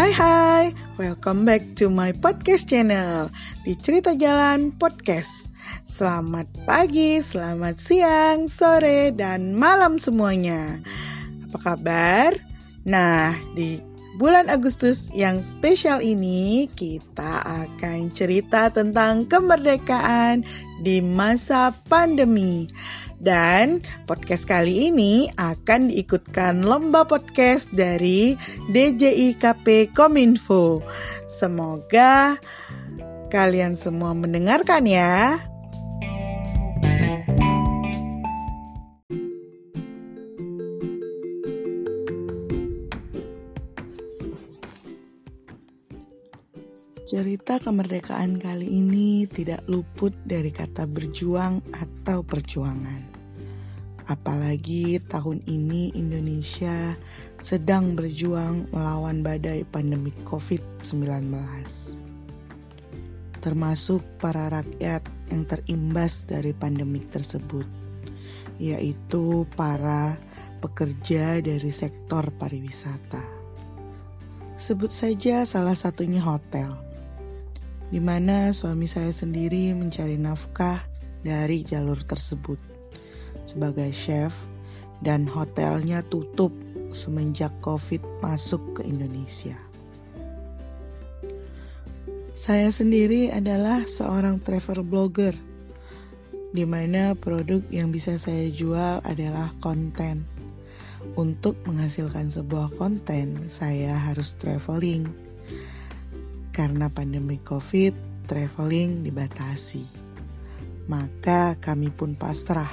Hai hai, welcome back to my podcast channel di Cerita Jalan Podcast. Selamat pagi, selamat siang, sore, dan malam semuanya. Apa kabar? Nah, di bulan Agustus yang spesial ini kita akan cerita tentang kemerdekaan di masa pandemi. Dan podcast kali ini akan diikutkan lomba podcast dari DJIKP Kominfo. Semoga kalian semua mendengarkan ya. Cerita kemerdekaan kali ini tidak luput dari kata berjuang atau perjuangan. Apalagi tahun ini Indonesia sedang berjuang melawan badai pandemi COVID-19. Termasuk para rakyat yang terimbas dari pandemi tersebut, yaitu para pekerja dari sektor pariwisata. Sebut saja salah satunya hotel di mana suami saya sendiri mencari nafkah dari jalur tersebut sebagai chef dan hotelnya tutup semenjak COVID masuk ke Indonesia. Saya sendiri adalah seorang travel blogger di mana produk yang bisa saya jual adalah konten. Untuk menghasilkan sebuah konten, saya harus traveling karena pandemi COVID, traveling dibatasi. Maka kami pun pasrah.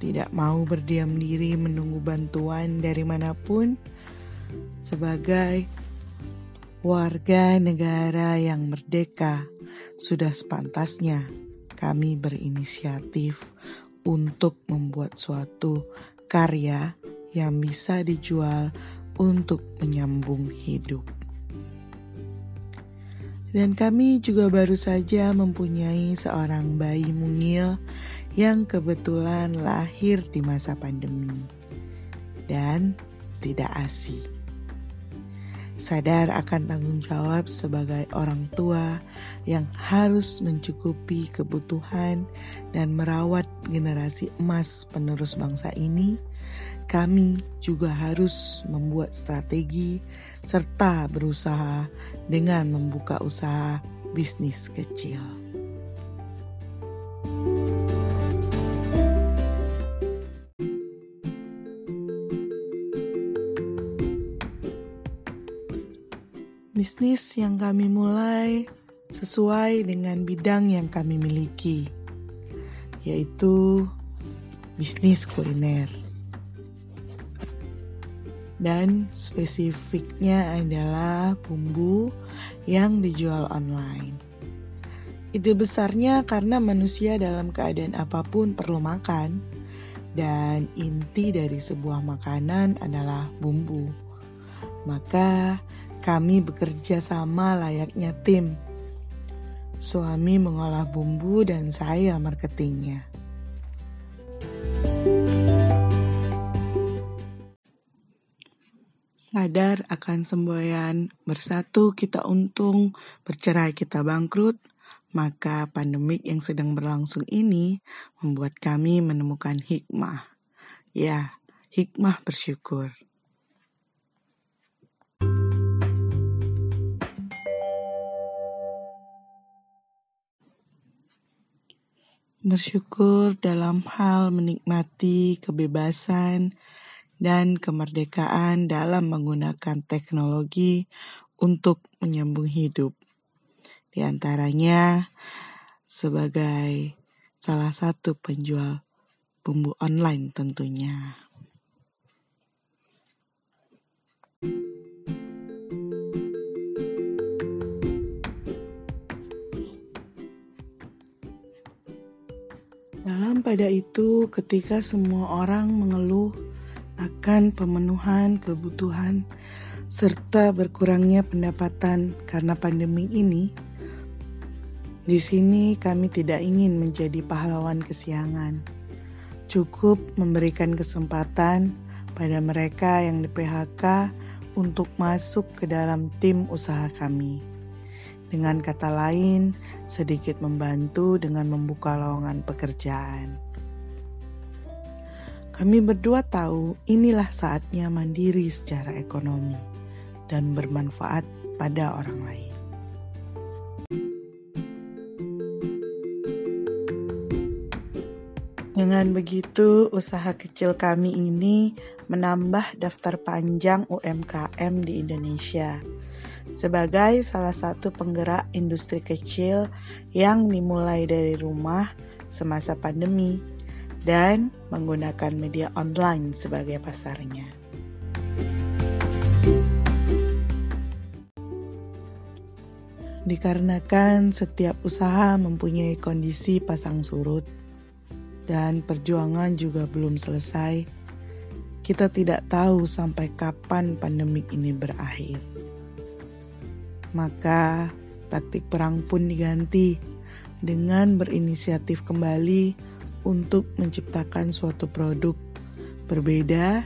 Tidak mau berdiam diri menunggu bantuan dari mana pun sebagai warga negara yang merdeka sudah sepantasnya kami berinisiatif untuk membuat suatu karya yang bisa dijual untuk menyambung hidup. Dan kami juga baru saja mempunyai seorang bayi mungil yang kebetulan lahir di masa pandemi dan tidak ASI. Sadar akan tanggung jawab sebagai orang tua yang harus mencukupi kebutuhan dan merawat generasi emas penerus bangsa ini, kami juga harus membuat strategi serta berusaha dengan membuka usaha bisnis kecil. Bisnis yang kami mulai sesuai dengan bidang yang kami miliki, yaitu bisnis kuliner dan spesifiknya adalah bumbu yang dijual online. Ide besarnya karena manusia dalam keadaan apa pun perlu makan dan inti dari sebuah makanan adalah bumbu. Maka kami bekerja sama layaknya tim. Suami mengolah bumbu dan saya marketingnya. Sadar akan semboyan, bersatu kita untung, bercerai kita bangkrut, maka pandemik yang sedang berlangsung ini membuat kami menemukan hikmah. Ya, hikmah bersyukur. Bersyukur dalam hal menikmati kebebasan, dan kemerdekaan dalam menggunakan teknologi untuk menyambung hidup. Di antaranya sebagai salah satu penjual bumbu online tentunya. Pada itu, ketika semua orang mengeluh akan pemenuhan kebutuhan serta berkurangnya pendapatan karena pandemi ini, di sini kami tidak ingin menjadi pahlawan kesiangan. Cukup memberikan kesempatan pada mereka yang di PHK untuk masuk ke dalam tim usaha kami. Dengan kata lain, sedikit membantu dengan membuka lowongan pekerjaan. Kami berdua tahu inilah saatnya mandiri secara ekonomi dan bermanfaat pada orang lain. Dengan begitu, usaha kecil kami ini menambah daftar panjang UMKM di Indonesia sebagai salah satu penggerak industri kecil yang dimulai dari rumah semasa pandemi dan menggunakan media online sebagai pasarnya. Dikarenakan setiap usaha mempunyai kondisi pasang surut, dan perjuangan juga belum selesai, kita tidak tahu sampai kapan pandemik ini berakhir. Maka, taktik perang pun diganti dengan berinisiatif kembali untuk menciptakan suatu produk berbeda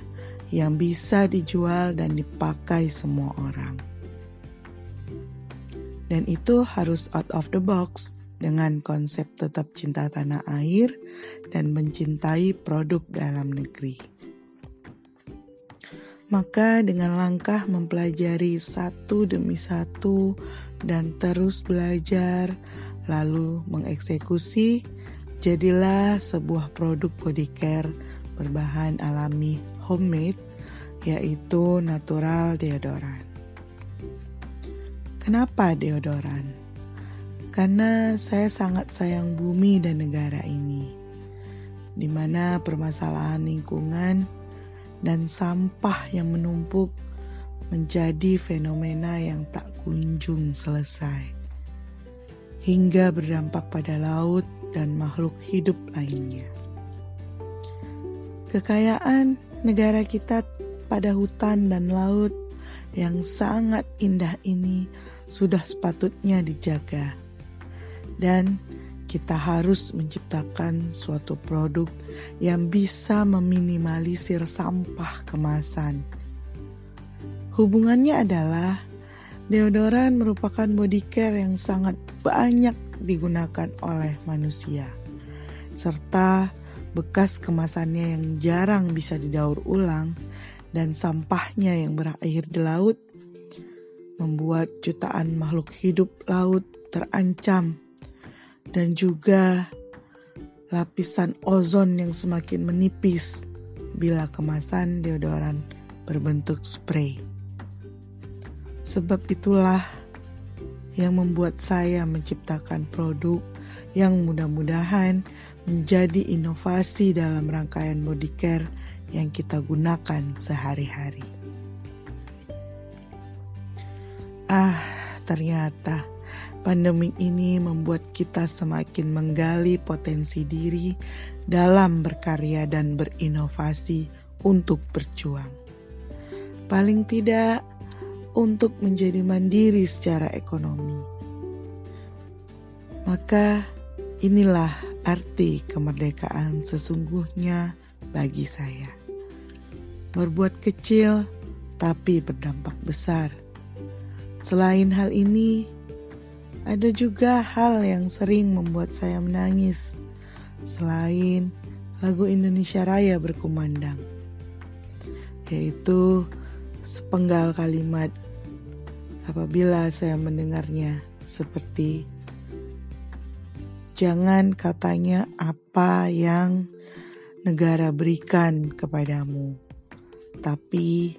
yang bisa dijual dan dipakai semua orang. Dan itu harus out of the box dengan konsep tetap cinta tanah air dan mencintai produk dalam negeri. Maka dengan langkah mempelajari satu demi satu dan terus belajar, lalu mengeksekusi, jadilah sebuah produk body care berbahan alami homemade, yaitu natural deodoran. Kenapa deodoran? karena saya sangat sayang bumi dan negara ini, di mana permasalahan lingkungan dan sampah yang menumpuk menjadi fenomena yang tak kunjung selesai, hingga berdampak pada laut dan makhluk hidup lainnya. Kekayaan negara kita pada hutan dan laut yang sangat indah ini sudah sepatutnya dijaga dan kita harus menciptakan suatu produk yang bisa meminimalisir sampah kemasan. Hubungannya adalah deodoran merupakan body care yang sangat banyak digunakan oleh manusia, serta bekas kemasannya yang jarang bisa didaur ulang dan sampahnya yang berakhir di laut membuat jutaan makhluk hidup laut terancam dan juga lapisan ozon yang semakin menipis bila kemasan deodoran berbentuk spray. Sebab itulah yang membuat saya menciptakan produk yang mudah-mudahan menjadi inovasi dalam rangkaian body care yang kita gunakan sehari-hari. Ah, ternyata Pandemi ini membuat kita semakin menggali potensi diri dalam berkarya dan berinovasi untuk berjuang. Paling tidak, untuk menjadi mandiri secara ekonomi. Maka, inilah arti kemerdekaan sesungguhnya bagi saya. Berbuat kecil, tapi berdampak besar. Selain hal ini, ada juga hal yang sering membuat saya menangis, selain lagu Indonesia Raya berkumandang, yaitu sepenggal kalimat apabila saya mendengarnya seperti Jangan katanya apa yang negara berikan kepadamu, tapi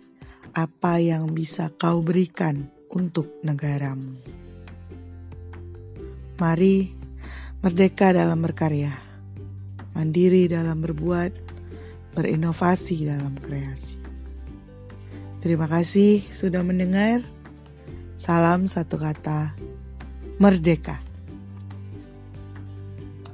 apa yang bisa kau berikan untuk negaramu. Mari merdeka dalam berkarya, mandiri dalam berbuat, berinovasi dalam kreasi. Terima kasih sudah mendengar. Salam satu kata, merdeka.